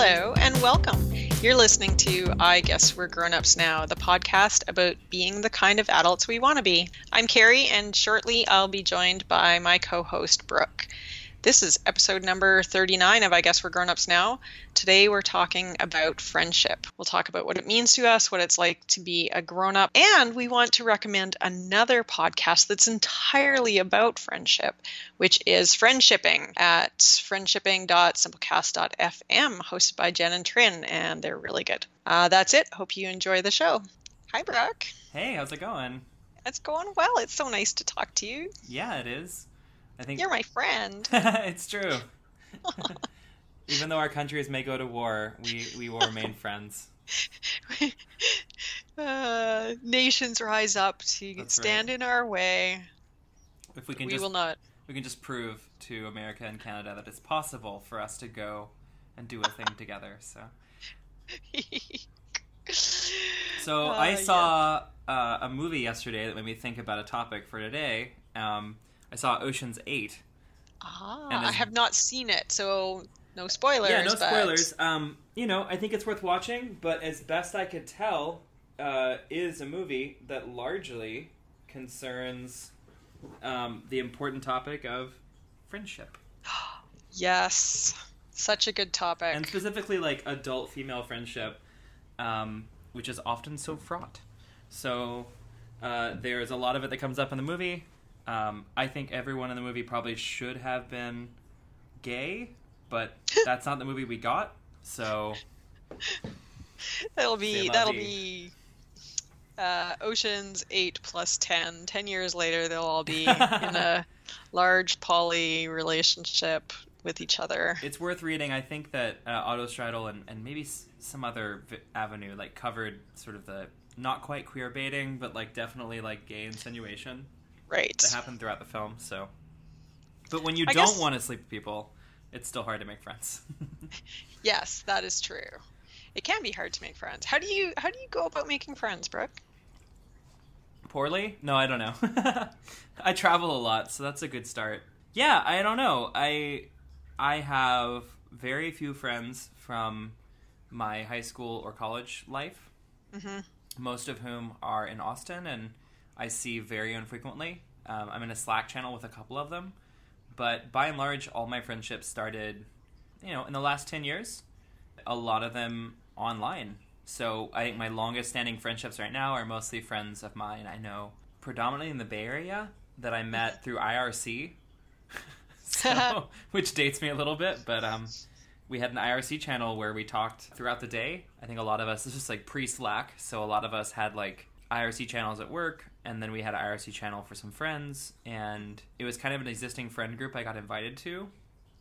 Hello and welcome. You're listening to I Guess We're Grown Ups Now, the podcast about being the kind of adults we want to be. I'm Carrie, and shortly I'll be joined by my co host, Brooke. This is episode number 39 of I Guess We're Grown Ups Now. Today we're talking about friendship. We'll talk about what it means to us, what it's like to be a grown up, and we want to recommend another podcast that's entirely about friendship, which is Friendshipping at friendshipping.simplecast.fm, hosted by Jen and Trin, and they're really good. Uh, that's it. Hope you enjoy the show. Hi, Brooke. Hey, how's it going? It's going well. It's so nice to talk to you. Yeah, it is. I think You're my friend. it's true. Even though our countries may go to war, we we will remain friends. uh, nations rise up to That's stand right. in our way. If we can we just will not. we can just prove to America and Canada that it's possible for us to go and do a thing together. So so Uh, I yeah. saw uh, a movie yesterday that made me think about a topic for today. Um, I saw Ocean's Eight. Ah, I have not seen it, so no spoilers. yeah, no but- spoilers. Um, you know, I think it's worth watching, but as best I could tell, uh, is a movie that largely concerns um, the important topic of friendship, Yes, such a good topic. and specifically like adult female friendship, um, which is often so fraught. So uh, there's a lot of it that comes up in the movie. Um, I think everyone in the movie probably should have been gay, but that's not the movie we got. So that'll be that'll be uh, Ocean's Eight plus ten. Ten years later, they'll all be in a large poly relationship with each other. it's worth reading. I think that uh, Autostraddle and, and maybe s- some other v- avenue like covered sort of the not quite queer baiting, but like definitely like gay insinuation Right. that happened throughout the film. So, but when you I don't guess- want to sleep with people, it's still hard to make friends. Yes, that is true. It can be hard to make friends. How do you how do you go about making friends, Brooke? Poorly? No, I don't know. I travel a lot, so that's a good start. Yeah, I don't know. I I have very few friends from my high school or college life. hmm most of whom are in Austin, and I see very infrequently. Um, I'm in a Slack channel with a couple of them, but by and large, all my friendships started, you know, in the last ten years. A lot of them online. So I think my longest standing friendships right now are mostly friends of mine I know predominantly in the Bay Area that I met through IRC. so, which dates me a little bit, but um, we had an IRC channel where we talked throughout the day. I think a lot of us, this was like pre Slack, so a lot of us had like IRC channels at work, and then we had an IRC channel for some friends, and it was kind of an existing friend group I got invited to,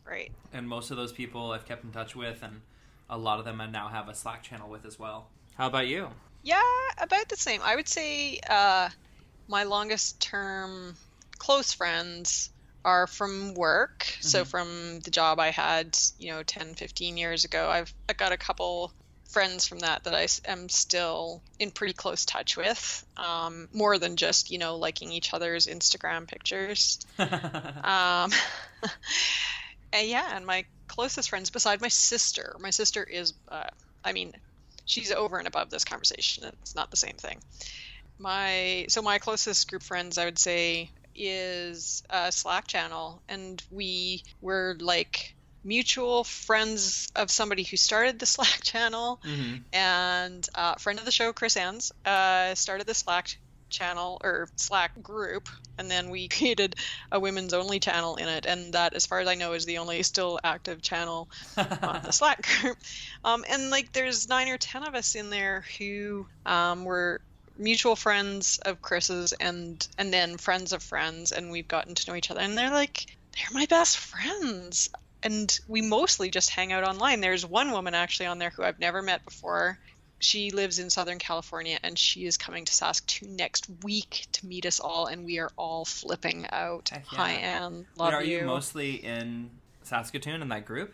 Right. and most of those people I've kept in touch with, and a lot of them I now have a Slack channel with as well. How about you? Yeah, about the same. I would say uh, my longest term close friends are from work. So Mhm. from the job I had, you know, 10, 15 years ago, I've I got a couple friends from that that I am still in pretty close touch with. Um, more than just, you know, liking each other's Instagram pictures. Um, and yeah, and my closest friends, beside my sister, my sister is, uh, I mean, she's over and above this conversation. It's not the same thing. My so my closest group friends, I would say, is a Slack channel, and we were like mutual friends of somebody who started the Slack channel, hmm and uh, friend of the show, Chris Ans, uh, started the Slack channel or Slack group, and then we created a women's only channel in it, and that, as far as I know, is the only still active channel on the Slack group. Um, and like, there's nine or ten of us in there who um, were mutual friends of Chris's, and and then friends of friends, and we've gotten to know each other, and they're like, they're my best friends. And we mostly just hang out online. There's one woman actually on there who I've never met before. She lives in Southern California and she is coming to Saskatoon next week to meet us all, and we are all flipping out. Yeah. Hi, Anne. But Love are you mostly in Saskatoon in that group?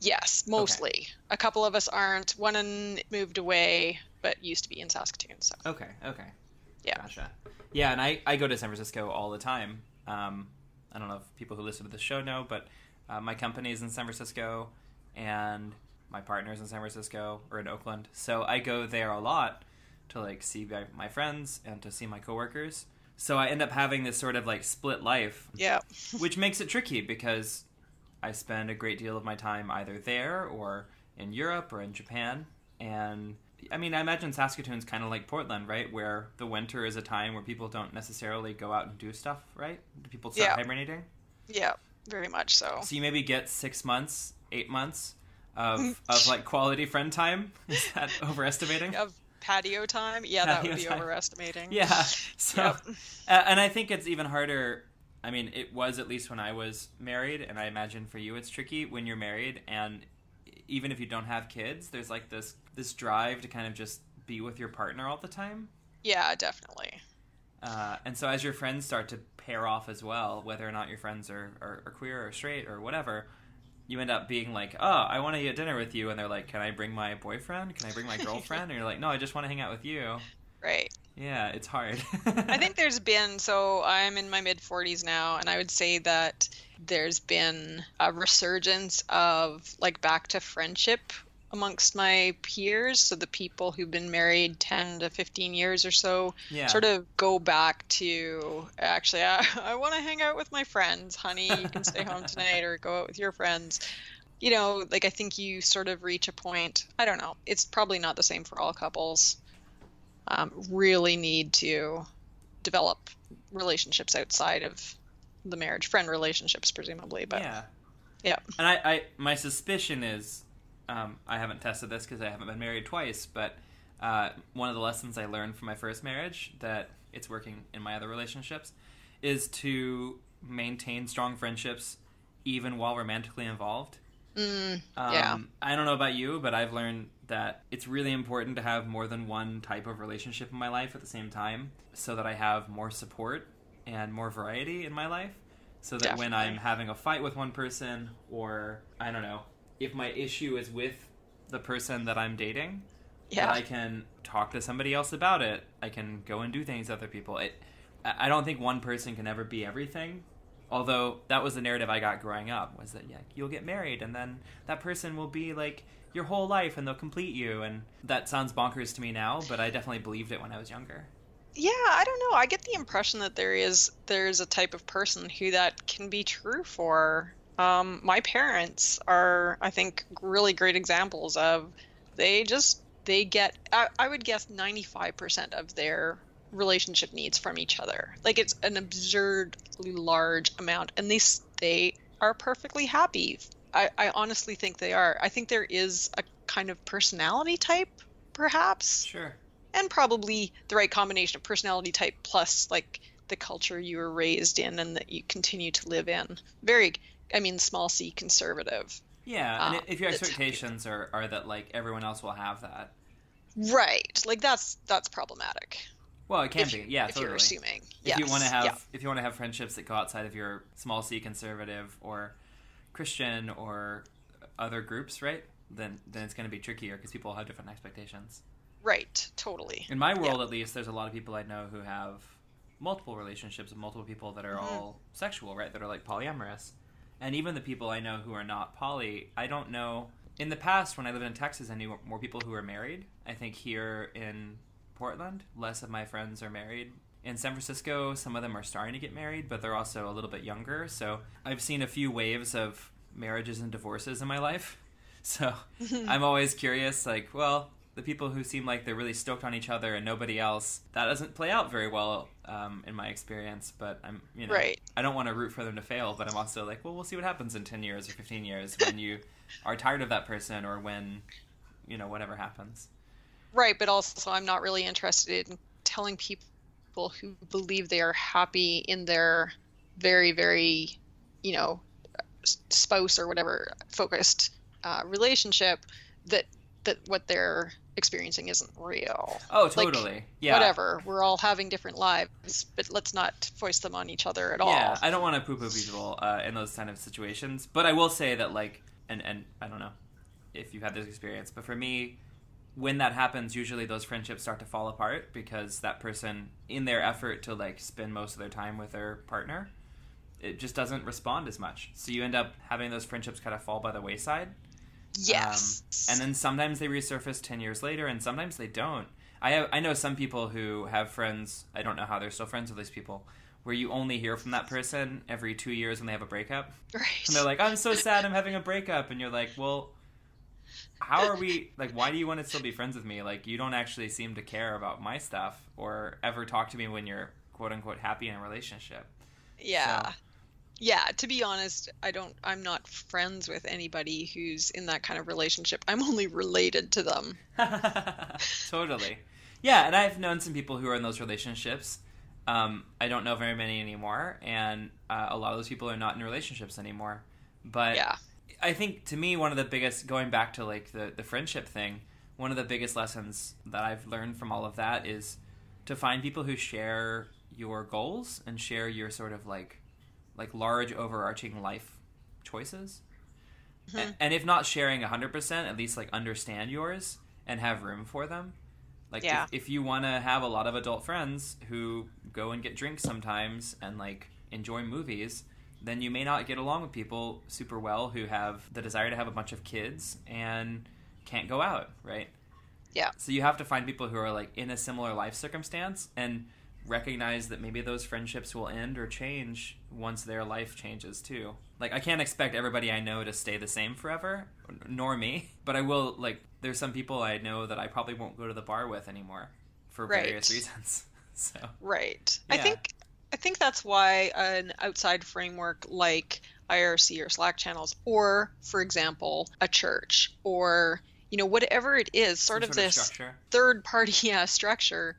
Yes, mostly. A couple of us aren't. One moved away, but used to be in Saskatoon. So Okay, okay. Yeah. Gotcha. Yeah, and I, I go to San Francisco all the time. Um, I don't know if people who listen to the show know, but uh, my company is in San Francisco, and my partner's in San Francisco or in Oakland, so I go there a lot to like see my, my friends and to see my coworkers. So I end up having this sort of like split life, Yeah. which makes it tricky because I spend a great deal of my time either there or in Europe or in Japan. And I mean, I imagine Saskatoon's kind of like Portland, right? Where the winter is a time where people don't necessarily go out and do stuff, right? People start Yeah. hibernating. Yeah. Very much so. So you maybe get six months, eight months of, of like quality friend time. Is that overestimating? Of patio time, yeah, that would be time. overestimating. Yeah. So, Yep. uh, and I think it's even harder. I mean, it was at least when I was married, and I imagine for you it's tricky when you're married, and even if you don't have kids, there's like this this drive to kind of just be with your partner all the time. Yeah, definitely. Uh, and so as your friends start to pair off as well, whether or not your friends are, are, are queer or straight or whatever, you end up being like, oh, I want to eat dinner with you. And they're like, can I bring my boyfriend? Can I bring my girlfriend? and you're like, no, I just want to hang out with you. Right. Yeah, it's hard. I think there's been so I'm in my mid 40s now, and I would say that there's been a resurgence of like back to friendship amongst my peers. So the people who've been married 10 to 15 years or so yeah. sort of go back to actually, I, I want to hang out with my friends, honey. You can stay home tonight or go out with your friends. You know, like I think you sort of reach a point. I don't know. It's probably not the same for all couples. Um, really need to develop relationships outside of the marriage, friend relationships, presumably. But yeah. yeah. And I, I my suspicion is, um, I haven't tested this because I haven't been married twice, but uh, one of the lessons I learned from my first marriage that it's working in my other relationships is to maintain strong friendships even while romantically involved. Mm, Um, Yeah. I don't know about you, but I've learned that it's really important to have more than one type of relationship in my life at the same time so that I have more support and more variety in my life. So that when I'm having a fight with one person, or I don't know, if my issue is with the person that I'm dating, that yeah. I can talk to somebody else about it. I can go and do things with other people. It, I I don't think one person can ever be everything. Although that was the narrative I got growing up was that yeah you'll get married and then that person will be like your whole life and they'll complete you and that sounds bonkers to me now but I definitely believed it when I was younger. Yeah, I don't know. I get the impression that there is there's a type of person who that can be true for. Um, my parents are, I think, really great examples of they just they get. I, I would guess 95% of their relationship needs from each other. Like it's an absurdly large amount, and they they are perfectly happy. I, I honestly think they are. I think there is a kind of personality type, perhaps Sure. and probably the right combination of personality type plus like the culture you were raised in and that you continue to live in. Very, I mean, small c conservative. Yeah, and Uh, if your expectations are, are that like everyone else will have that. Right. Like that's that's problematic. Well, it can if, be. Yeah, if totally. you're assuming. if you want to have yeah. if you want to have friendships that go outside of your small c conservative or christian or other groups right then then it's going to be trickier because people have different expectations Right. Totally. in my world at least there's a lot of people i know who have multiple relationships with multiple people that are Mhm. all sexual right that are like polyamorous and even the people i know who are not poly i don't know in the past when i lived in texas i knew more people who were married i think here in Portland. Less of my friends are married. In San Francisco, some of them are starting to get married, but they're also a little bit younger. So I've seen a few waves of marriages and divorces in my life. So I'm always curious, like, well, the people who seem like they're really stoked on each other and nobody else, that doesn't play out very well um, in my experience. But I'm, you know, Right. I don't want to root for them to fail, but I'm also like, well, we'll see what happens in 10 years or 15 years when you are tired of that person or when, you know, whatever happens. Right, but also I'm not really interested in telling people who believe they are happy in their very, very, you know, spouse or whatever focused uh, relationship that that what they're experiencing isn't real. Oh, Like, totally. yeah. Whatever. We're all having different lives, but let's not foist them on each other at all. Yeah, I don't want to poo-poo people uh, in those kind of situations, but I will say that like, and and I don't know if you've had this experience, but for me, when that happens, usually those friendships start to fall apart because that person, in their effort to like spend most of their time with their partner, it just doesn't respond as much. So you end up having those friendships kind of fall by the wayside. Yes. Um, and then sometimes they resurface 10 years later and sometimes they don't. I have, I know some people who have friends, I don't know how they're still friends with these people, where you only hear from that person every 2 years when they have a breakup. right. And they're like, "I'm so sad I'm having a breakup." And you're like, "Well, how are we like why do you want to still be friends with me? Like you don't actually seem to care about my stuff or ever talk to me when you're quote unquote happy in a relationship." Yeah. So- Yeah, to be honest, I don't I'm not friends with anybody who's in that kind of relationship. I'm only related to them. totally. Yeah, and I've known some people who are in those relationships. Um, I don't know very many anymore, and uh, a lot of those people are not in relationships anymore. But Yeah. I think to me, one of the biggest, going back to like the, the friendship thing, one of the biggest lessons that I've learned from all of that is to find people who share your goals and share your sort of like, like large overarching life choices. Mm-hmm. A- And if not sharing 100%, at least like understand yours and have room for them. Like Yeah. if, if you want to have a lot of adult friends who go and get drinks sometimes and like enjoy movies, then you may not get along with people super well who have the desire to have a bunch of kids and can't go out, right? Yeah. So you have to find people who are like in a similar life circumstance and recognize that maybe those friendships will end or change once their life changes too. Like I can't expect everybody I know to stay the same forever, nor me, but I will like there's some people I know that I probably won't go to the bar with anymore for Right. various reasons. So, Right. I think I think that's why an outside framework like IRC or Slack channels or for example a church or you know whatever it is sort some of this third party yeah, structure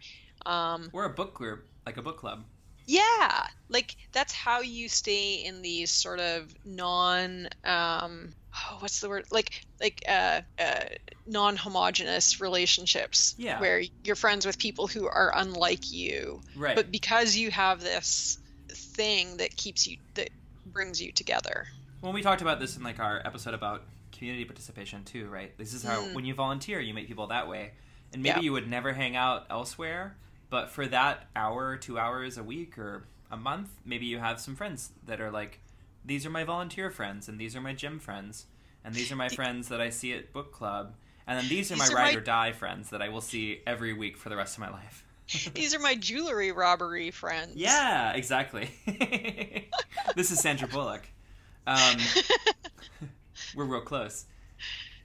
um, We're a book group, like a book club. yeah like that's how you stay in these sort of non um, oh, what's the word like like uh, uh, non-homogenous relationships Yeah. where you're friends with people who are unlike you Right. but because you have this thing that keeps you that brings you together when we talked about this in like our episode about community participation too, right? This is how Mm. when you volunteer, you meet people that way, and maybe Yeah. you would never hang out elsewhere, but for that hour, two hours a week or a month, maybe you have some friends that are like, these are my volunteer friends, and these are my gym friends, and these are my friends that I see at book club, and then these are These my are ride my- or die friends that I will see every week for the rest of my life. these are my jewelry robbery friends Yeah, exactly. this is Sandra Bullock. Um, we're real close,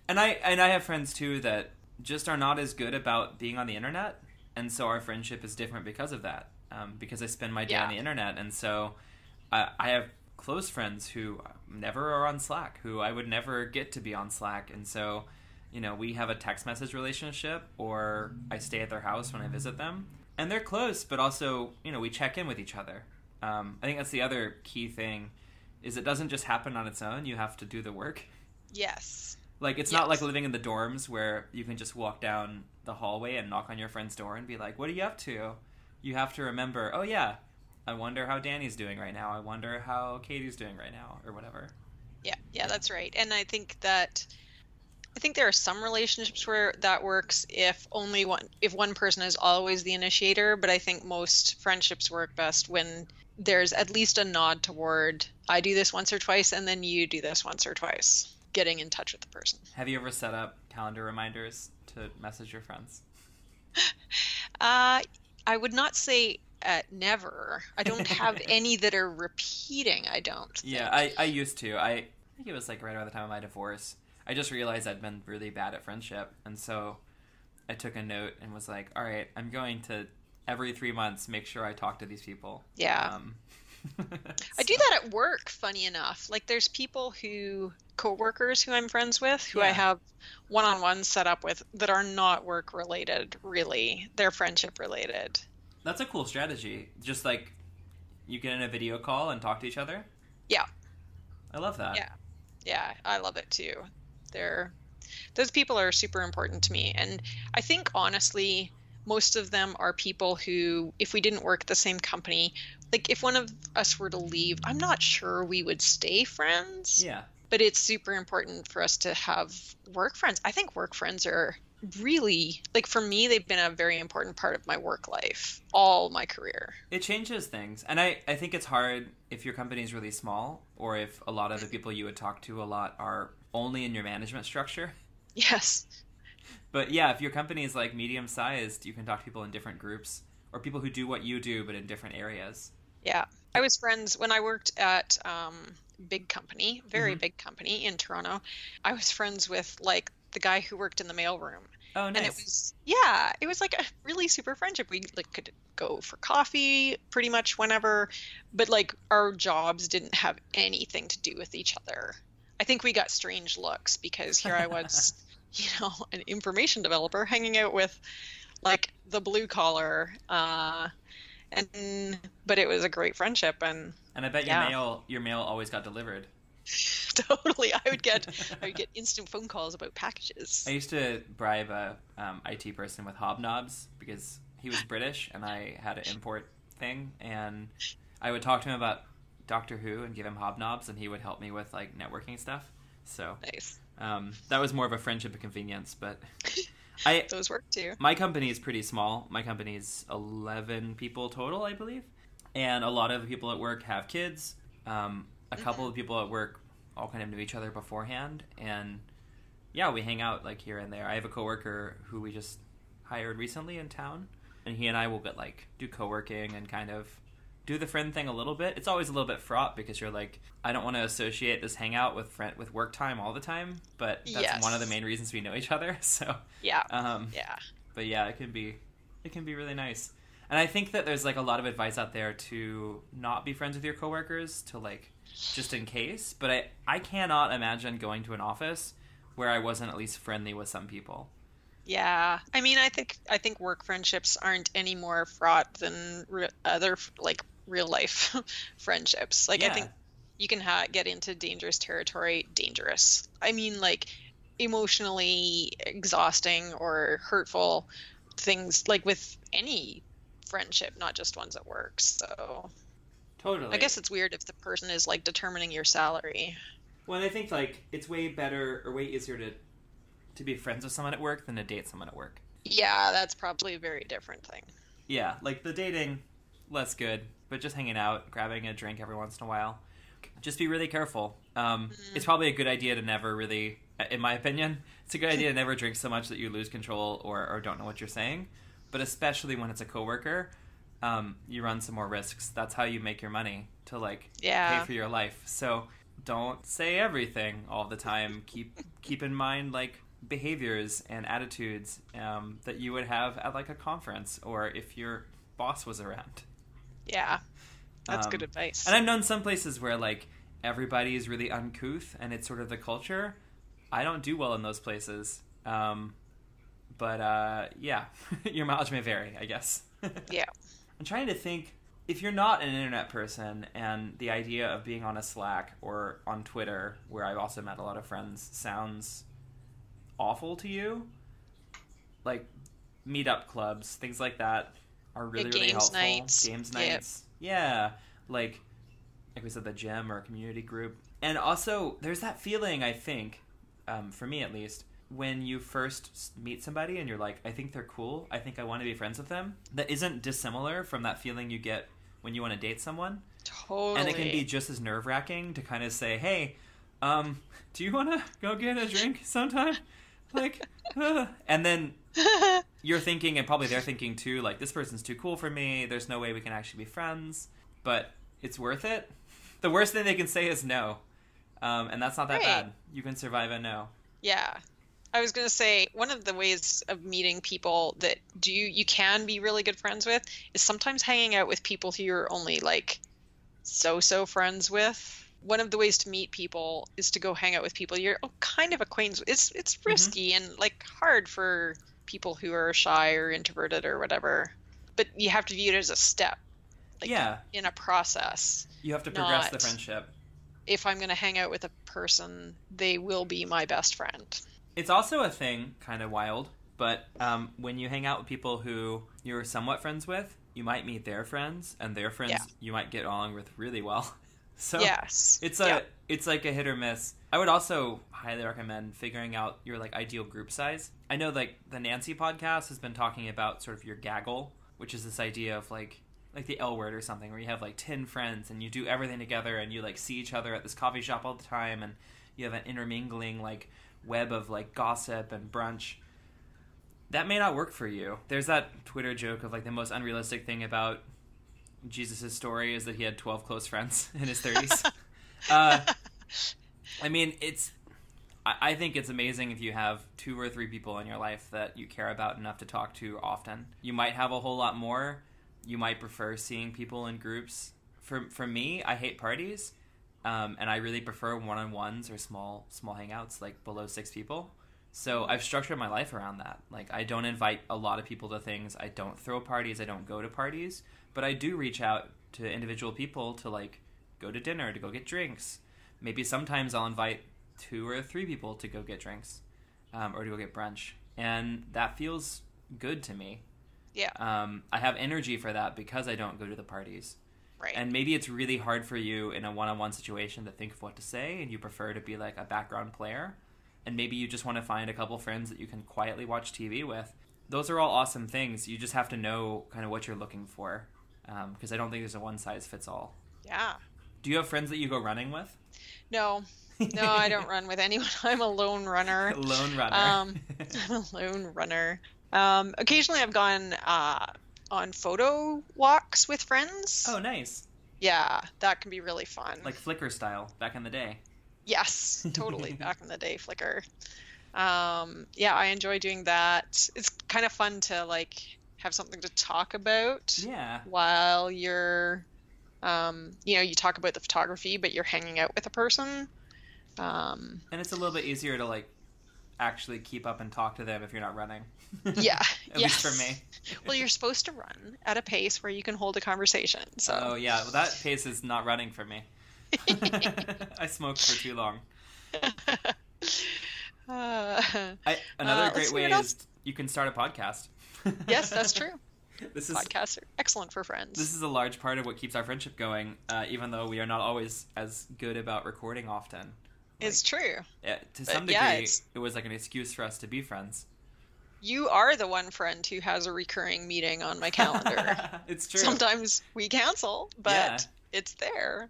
and I and I have friends too that just are not as good about being on the internet, and so our friendship is different because of that. Um, because I spend my day on the internet, and so I, I have close friends who never are on Slack, who I would never get to be on Slack, and so you know we have a text message relationship, or I stay at their house when I visit them, and they're close, but also you know we check in with each other. Um, I think that's the other key thing, is it doesn't just happen on its own. You have to do the work. yes Like it's not like living in the dorms where you can just walk down the hallway and knock on your friend's door and be like, "What are you up to?" You have to remember, "Oh yeah, I wonder how Danny's doing right now. I wonder how Katie's doing right now or whatever." yeah yeah that's right and i think that i think there are some relationships where that works if only one if one person is always the initiator but i think most friendships work best when there's at least a nod toward i do this once or twice and then you do this once or twice getting in touch with the person Have you ever set up calendar reminders to message your friends? Uh, I would not say uh, never. I don't have any that are repeating. I don't. Think. Yeah, I, I used to. I, I think it was like right around the time of my divorce. I just realized I'd been really bad at friendship, and so I took a note and was like, "All right, I'm going to every three months make sure I talk to these people." Yeah. Um, I do that at work. Funny enough, like there's people who coworkers who I'm friends with who I have one on one set up with that are not work related. Really, they're friendship related. That's a cool strategy. Just like you get in a video call and talk to each other. Yeah. I love that. Yeah. Yeah, I love it too. They're those people are super important to me, and I think honestly, most of them are people who, if we didn't work at the same company, like if one of us were to leave, I'm not sure we would stay friends. Yeah. But it's super important for us to have work friends. I think work friends are really like for me they've been a very important part of my work life all my career It changes things. And I, I think it's hard if your company is really small or if a lot of the people you would talk to a lot are only in your management structure. Yes. But yeah, if your company is like medium sized, you can talk to people in different groups or people who do what you do but in different areas. Yeah. I was friends when I worked at um, big company, very Mhm. big company in Toronto. I was friends with like the guy who worked in the mailroom. Oh, And it was yeah, it was like a really super friendship. We like could go for coffee pretty much whenever, but like our jobs didn't have anything to do with each other. I think we got strange looks because here I was, you know, an information developer hanging out with like the blue collar uh and but it was a great friendship and and I bet yeah. your mail your mail always got delivered. totally I would get I would get instant phone calls about packages. I used to bribe a um, IT person with hobnobs because he was British and I had an import thing, and I would talk to him about Doctor Who and give him hobnobs, and he would help me with like networking stuff. So Nice. Um, that was more of a friendship of convenience. But I Those work too. my company is pretty small. My company is eleven people total, I believe, and a lot of the people at work have kids. Um, a couple of people at work all kind of knew each other beforehand, and yeah, we hang out like here and there. I have a coworker who we just hired recently in town, and he and I will get like do co-working and kind of do the friend thing a little bit. It's always a little bit fraught because you're like, I don't want to associate this hangout with friend with work time all the time, but that's Yes. one of the main reasons we know each other. So, Yeah. um, Yeah. but yeah, it can be it can be really nice. And I think that there's like a lot of advice out there to not be friends with your coworkers to like just in case, but I I cannot imagine going to an office where I wasn't at least friendly with some people. Yeah, I mean, I think I think work friendships aren't any more fraught than re- other like real life friendships. Like I think you can ha- get into dangerous territory. Dangerous. I mean, like emotionally exhausting or hurtful things, like with any friendship, not just ones at work. So Totally. I guess it's weird if the person is like determining your salary. Well, I think like it's way better or way easier to to be friends with someone at work than to date someone at work. Yeah, that's probably a very different thing. Yeah, like the dating, less good, but just hanging out, grabbing a drink every once in a while. Just be really careful. Um, It's probably a good idea to never really, in my opinion, it's a good idea to never drink so much that you lose control or, or don't know what you're saying. But especially when it's a coworker, um, you run some more risks. That's how you make your money to like Yeah. pay for your life. So don't say everything all the time. Keep keep in mind like behaviors and attitudes um, that you would have at like a conference or if your boss was around. Yeah, that's Um, good advice. And I've known some places where like everybody is really uncouth and it's sort of the culture. I don't do well in those places. Um, but uh, yeah, your mileage may vary, I guess. Yeah. I'm trying to think if you're not an internet person and the idea of being on a Slack or on Twitter, where I've also met a lot of friends, sounds awful to you, like meetup clubs, things like that are really, really games helpful. nights. Games Yep. nights. Yeah. Like like we said, the gym or a community group. And also there's that feeling, I think, um, for me at least, when you first meet somebody and you're like, I think they're cool, I think I want to be friends with them, that isn't dissimilar from that feeling you get when you want to date someone. Totally. And it can be just as nerve wracking to kind of say, hey, um, do you want to go get a drink sometime? Like, uh, and then you're thinking, and probably they're thinking too, like, this person's too cool for me. There's no way we can actually be friends, but it's worth it. The worst thing they can say is no. Um, and that's not that Right. bad. You can survive a no. Yeah. I was going to say one of the ways of meeting people that do you can be really good friends with is sometimes hanging out with people who you're only like so-so friends with. One of the ways to meet people is to go hang out with people you're kind of acquainted with. It's it's risky and like hard for people who are shy or introverted or whatever. But you have to view it as a step. Like yeah, in a process. you have to progress the friendship. If I'm going to hang out with a person, they will be my best friend. It's also a thing, kind of wild, but um, when you hang out with people who you're somewhat friends with, you might meet their friends, and their friends Yeah. you might get along with really well. So yes. it's a Yeah. It's like a hit or miss. I would also highly recommend figuring out your like ideal group size. I know like the Nancy podcast has been talking about sort of your gaggle, which is this idea of like like the L word or something, where you have like ten friends and you do everything together and you like see each other at this coffee shop all the time and you have an intermingling like web of like gossip and brunch. That may not work for you. There's that Twitter joke of like the most unrealistic thing about Jesus' story is that he had 12 close friends in his 30s. uh, I mean, it's. I, I think it's amazing if you have two or three people in your life that you care about enough to talk to often. You might have a whole lot more. You might prefer seeing people in groups. For for me, I hate parties, um, and I really prefer one on ones or small small hangouts like below six people. So I've structured my life around that. Like I don't invite a lot of people to things. I don't throw parties. I don't go to parties. But I do reach out to individual people to like go to dinner, to go get drinks. Maybe sometimes I'll invite two or three people to go get drinks um, or to go get brunch. And that feels good to me. Yeah. Um, I have energy for that because I don't go to the parties. Right. And maybe it's really hard for you in a one on one situation to think of what to say and you prefer to be like a background player. And maybe you just want to find a couple friends that you can quietly watch TV with. Those are all awesome things. You just have to know kind of what you're looking for because um, I don't think there's a one size fits all. Yeah. Do you have friends that you go running with? No, no, I don't run with anyone. I'm a lone runner. lone runner. Um, I'm a lone runner. Um, occasionally, I've gone uh, on photo walks with friends. Oh, nice. Yeah, that can be really fun. Like Flickr style back in the day. Yes, totally. back in the day, Flickr. Um, yeah, I enjoy doing that. It's kind of fun to like have something to talk about. Yeah. While you're, um, you know, you talk about the photography, but you're hanging out with a person. Um, and it's a little bit easier to like actually keep up and talk to them if you're not running. Yeah. at yes. least for me. well, you're supposed to run at a pace where you can hold a conversation. So. Oh yeah, well, that pace is not running for me. I smoked for too long. Uh, I, another uh, great way is you can start a podcast. yes, that's true. This is Podcasts are excellent for friends. this is a large part of what keeps our friendship going, uh, even though we are not always as good about recording often. it's true. Yeah, to But some degree, it's- it was like an excuse for us to be friends. You are the one friend who has a recurring meeting on my calendar. it's true. Sometimes we cancel, but Yeah. it's there.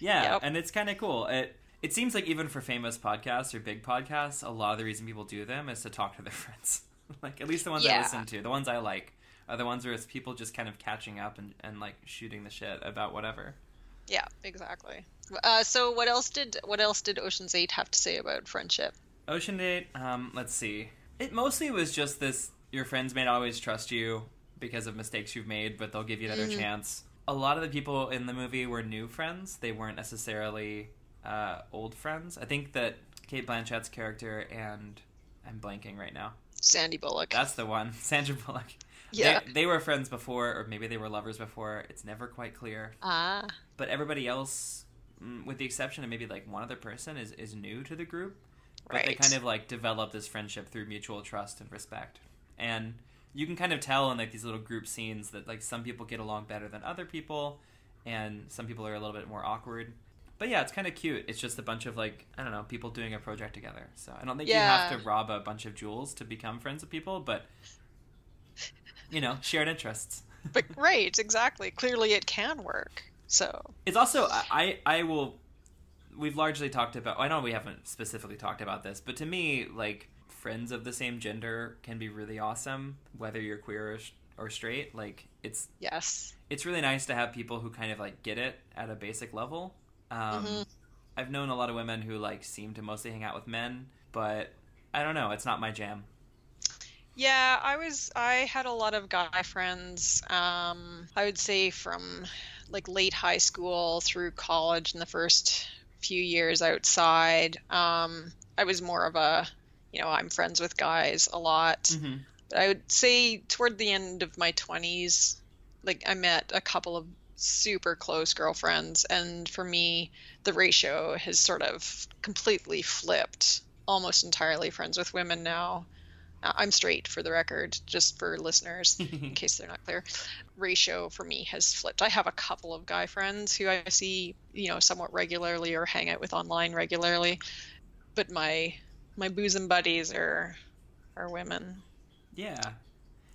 Yeah, Yep. and it's kind of cool. It it seems like even for famous podcasts or big podcasts, a lot of the reason people do them is to talk to their friends. like at least the ones I listen to, the ones I like, are the ones where it's people just kind of catching up and, and like shooting the shit about whatever. Yeah, exactly. Uh, so what else did what else did Ocean's Eight have to say about friendship? Ocean Eight, um, let's see. It mostly was just this your friends may not always trust you because of mistakes you've made, but they'll give you another Mhm. chance. A lot of the people in the movie were new friends. They weren't necessarily uh, old friends. I think that Cate Blanchett's character and I'm blanking right now. Sandy Bullock. That's the one, Sandra Bullock. Yeah. They, they were friends before, or maybe they were lovers before. It's never quite clear. Ah. But everybody else, mm, with the exception of maybe like one other person, is, is new to the group. But they kind of like develop this friendship through mutual trust and respect. And you can kind of tell in like these little group scenes that like some people get along better than other people, and some people are a little bit more awkward. But yeah, it's kind of cute. It's just a bunch of like I don't know people doing a project together. So I don't think you have to rob a bunch of jewels to become friends with people, but you know, shared interests. But right, exactly. Clearly, it can work. So It's also I I will. We've largely talked about. I know we haven't specifically talked about this, but to me, like friends of the same gender can be really awesome, whether you're queer or, or straight. Like it's yes, it's really nice to have people who kind of like get it at a basic level. Um, Mhm. I've known a lot of women who like seem to mostly hang out with men, but I don't know. It's not my jam. Yeah, I was. I had a lot of guy friends. Um, I would say from like late high school through college and the first few years outside. Um, I was more of a, you know, I'm friends with guys a lot. Mm-hmm. But I would say toward the end of my 20s, like I met a couple of super close girlfriends, and for me, the ratio has sort of completely flipped. Almost entirely friends with women now. I'm straight for the record, just for listeners, in case they're not clear. Ratio for me has flipped. I have a couple of guy friends who I see, you know, somewhat regularly or hang out with online regularly, but my my bosom buddies are are women. Yeah,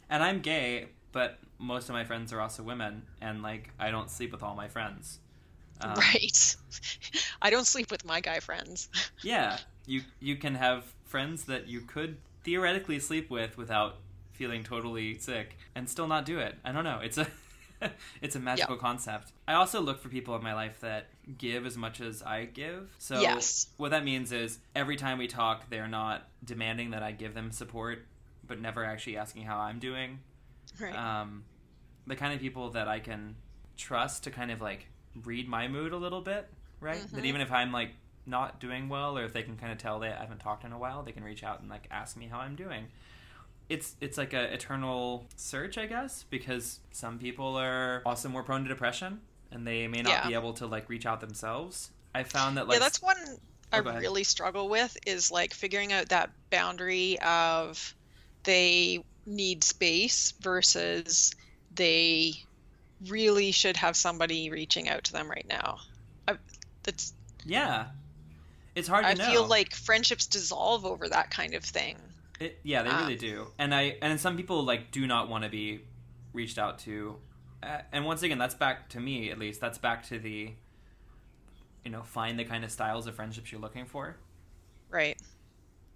and I'm gay, but most of my friends are also women, and like I don't sleep with all my friends. Um, right. I don't sleep with my guy friends. yeah, you you can have friends that you could theoretically sleep with without feeling totally sick and still not do it. I don't know. It's a it's a magical yep. concept. I also look for people in my life that give as much as I give. So yes. what that means is every time we talk, they're not demanding that I give them support, but never actually asking how I'm doing. Right. Um, the kind of people that I can trust to kind of like read my mood a little bit, right? Mm-hmm. That even if I'm like not doing well, or if they can kind of tell that I haven't talked in a while, they can reach out and like ask me how I'm doing. It's it's like a eternal search, I guess, because some people are also more prone to depression, and they may not yeah. be able to like reach out themselves. I found that like yeah, that's one oh, I really struggle with is like figuring out that boundary of they need space versus they really should have somebody reaching out to them right now. I, that's yeah, it's hard to know. I know. feel like friendships dissolve over that kind of thing. It, yeah, they um, really do, and I and some people like do not want to be reached out to, uh, and once again, that's back to me at least. That's back to the, you know, find the kind of styles of friendships you're looking for. Right.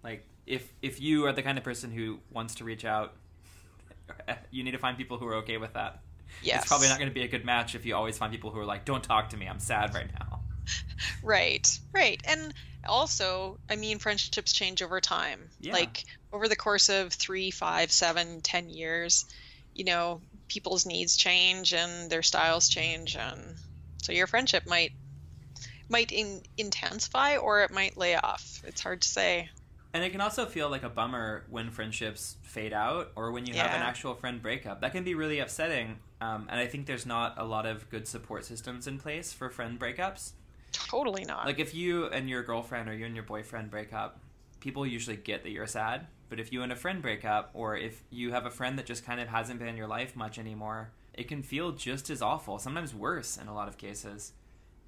Like if if you are the kind of person who wants to reach out, you need to find people who are okay with that. Yes. It's probably not going to be a good match if you always find people who are like, "Don't talk to me. I'm sad right now." Right. Right. And also, I mean, friendships change over time. Yeah. Like over the course of three, five, seven, ten years, you know, people's needs change and their styles change, and so your friendship might might in, intensify or it might lay off. It's hard to say. And it can also feel like a bummer when friendships fade out or when you yeah. have an actual friend breakup. That can be really upsetting. Um, and I think there's not a lot of good support systems in place for friend breakups. Totally not. Like if you and your girlfriend or you and your boyfriend break up, people usually get that you're sad. But if you and a friend break up, or if you have a friend that just kind of hasn't been in your life much anymore, it can feel just as awful, sometimes worse in a lot of cases.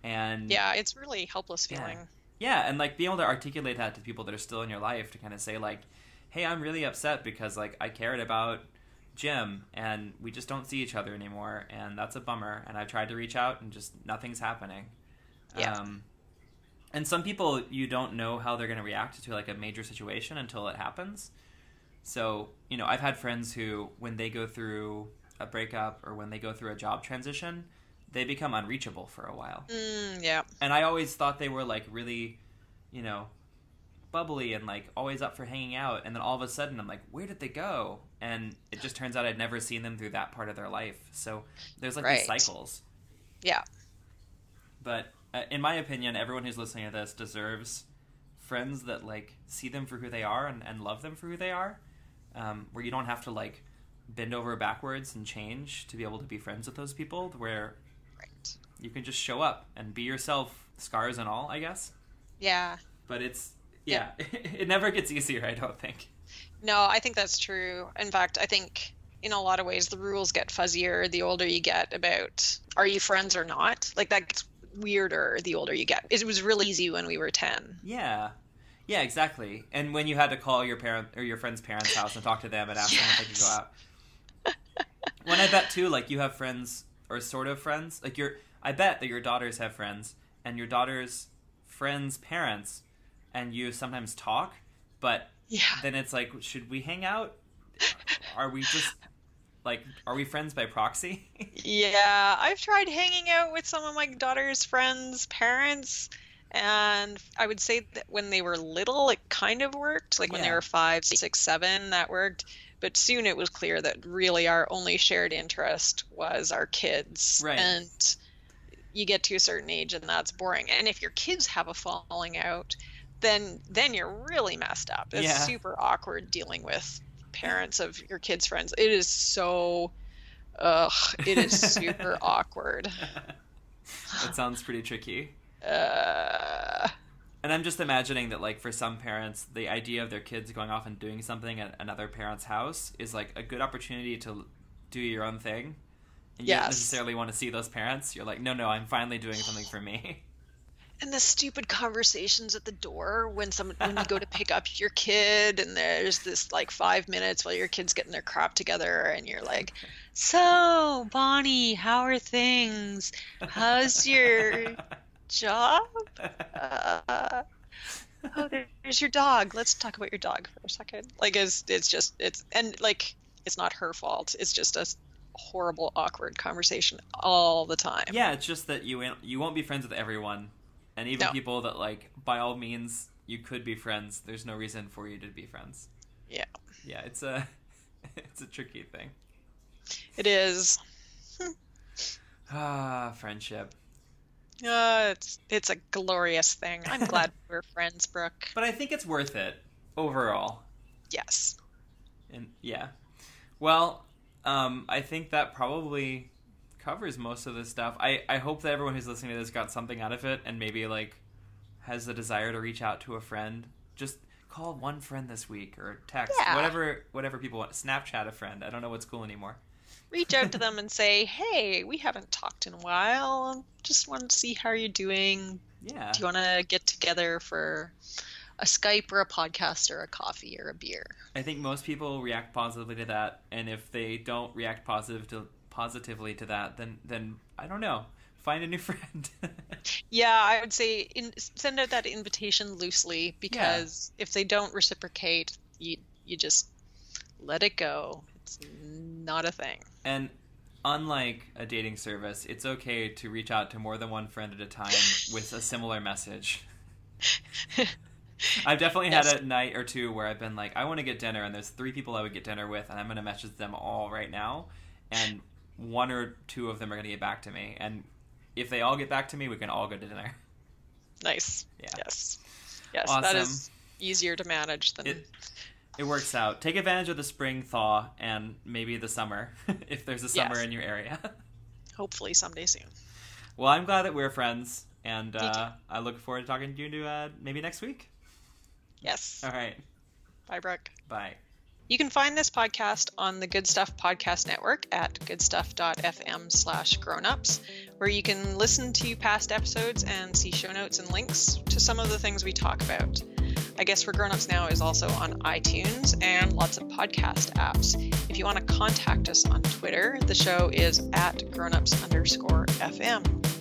And yeah, it's really helpless feeling. Yeah yeah and like being able to articulate that to people that are still in your life to kind of say like hey i'm really upset because like i cared about jim and we just don't see each other anymore and that's a bummer and i tried to reach out and just nothing's happening yeah. Um, and some people you don't know how they're going to react to like a major situation until it happens so you know i've had friends who when they go through a breakup or when they go through a job transition they become unreachable for a while. Mm, yeah. And I always thought they were like really, you know, bubbly and like always up for hanging out. And then all of a sudden, I'm like, where did they go? And it just turns out I'd never seen them through that part of their life. So there's like right. these cycles. Yeah. But in my opinion, everyone who's listening to this deserves friends that like see them for who they are and, and love them for who they are. Um, where you don't have to like bend over backwards and change to be able to be friends with those people. Where right. you can just show up and be yourself, scars and all, I guess. Yeah. But it's yeah, yeah. it never gets easier, I don't think. No, I think that's true. In fact, I think in a lot of ways the rules get fuzzier the older you get about are you friends or not. Like that gets weirder the older you get. It was really easy when we were 10. Yeah. Yeah, exactly. And when you had to call your parent or your friend's parents' house and talk to them and ask yes. them if they could go out. when I bet too, like you have friends or sort of friends, like you're I bet that your daughters have friends, and your daughters' friends' parents, and you sometimes talk, but yeah. then it's like, should we hang out? Are we just like, are we friends by proxy? yeah, I've tried hanging out with some of my daughter's friends' parents, and I would say that when they were little, it kind of worked. Like when yeah. they were five, six, seven, that worked but soon it was clear that really our only shared interest was our kids right. and you get to a certain age and that's boring. And if your kids have a falling out, then then you're really messed up. It's yeah. super awkward dealing with parents of your kids' friends. It is so ugh, it is super awkward. That sounds pretty tricky. Uh and I'm just imagining that, like, for some parents, the idea of their kids going off and doing something at another parent's house is like a good opportunity to do your own thing and you yes. don't necessarily want to see those parents. You're like, no, no, I'm finally doing something for me. and the stupid conversations at the door when some when you go to pick up your kid and there's this like five minutes while your kid's getting their crap together and you're like so bonnie how are things? How's your job? Uh, oh there's your dog. Let's talk about your dog for a second. Like it's it's just it's and like it's not her fault. It's just a horrible awkward conversation all the time. Yeah, it's just that you you won't be friends with everyone, and even No. people that like by all means you could be friends. There's no reason for you to be friends. yeah Yeah, it's a it's a tricky thing. it is Ah, friendship. Uh, it's it's a glorious thing. I'm glad we're friends, Brooke. But I think it's worth it overall. Yes. And yeah. Well, um, I think that probably covers most of this stuff. I, I hope that everyone who's listening to this got something out of it and maybe like has the desire to reach out to a friend. Just call one friend this week or text Yeah. whatever whatever people want. Snapchat a friend. I don't know what's cool anymore. Reach out to them and say, "Hey, we haven't talked in a while. Just wanted to see how you're doing. Yeah. Do you want to get together for a Skype or a podcast or a coffee or a beer?" I think most people react positively to that, and if they don't react positive to, positively to that, then then I don't know. Find a new friend. Yeah, I would say in, send out that invitation loosely because if they don't reciprocate, you you just let it go. It's not a thing. and unlike a dating service, it's okay to reach out to more than one friend at a time with a similar message. I've definitely Yes. had a night or two where I've been like, I want to get dinner, and there's three people I would get dinner with, and I'm going to message them all right now, and one or two of them are going to get back to me, and if they all get back to me, we can all go to dinner. Nice. Yeah. Yes. Yes, that Awesome. is easier to manage than It it works out. Take advantage of the spring thaw and maybe the summer if there's a summer Yes. in your area. hopefully someday soon. well, I'm glad that we're friends, and uh, I look forward to talking to you uh, maybe next week. Yes. All right, Bye, Brooke. bye. You can find this podcast on the Good Stuff Podcast Network at goodstuff.fm slash grownups, where you can listen to past episodes and see show notes and links to some of the things we talk about. I Guess for Grownups Now is also on iTunes and lots of podcast apps. If you want to contact us on Twitter, the show is at grownups underscore FM.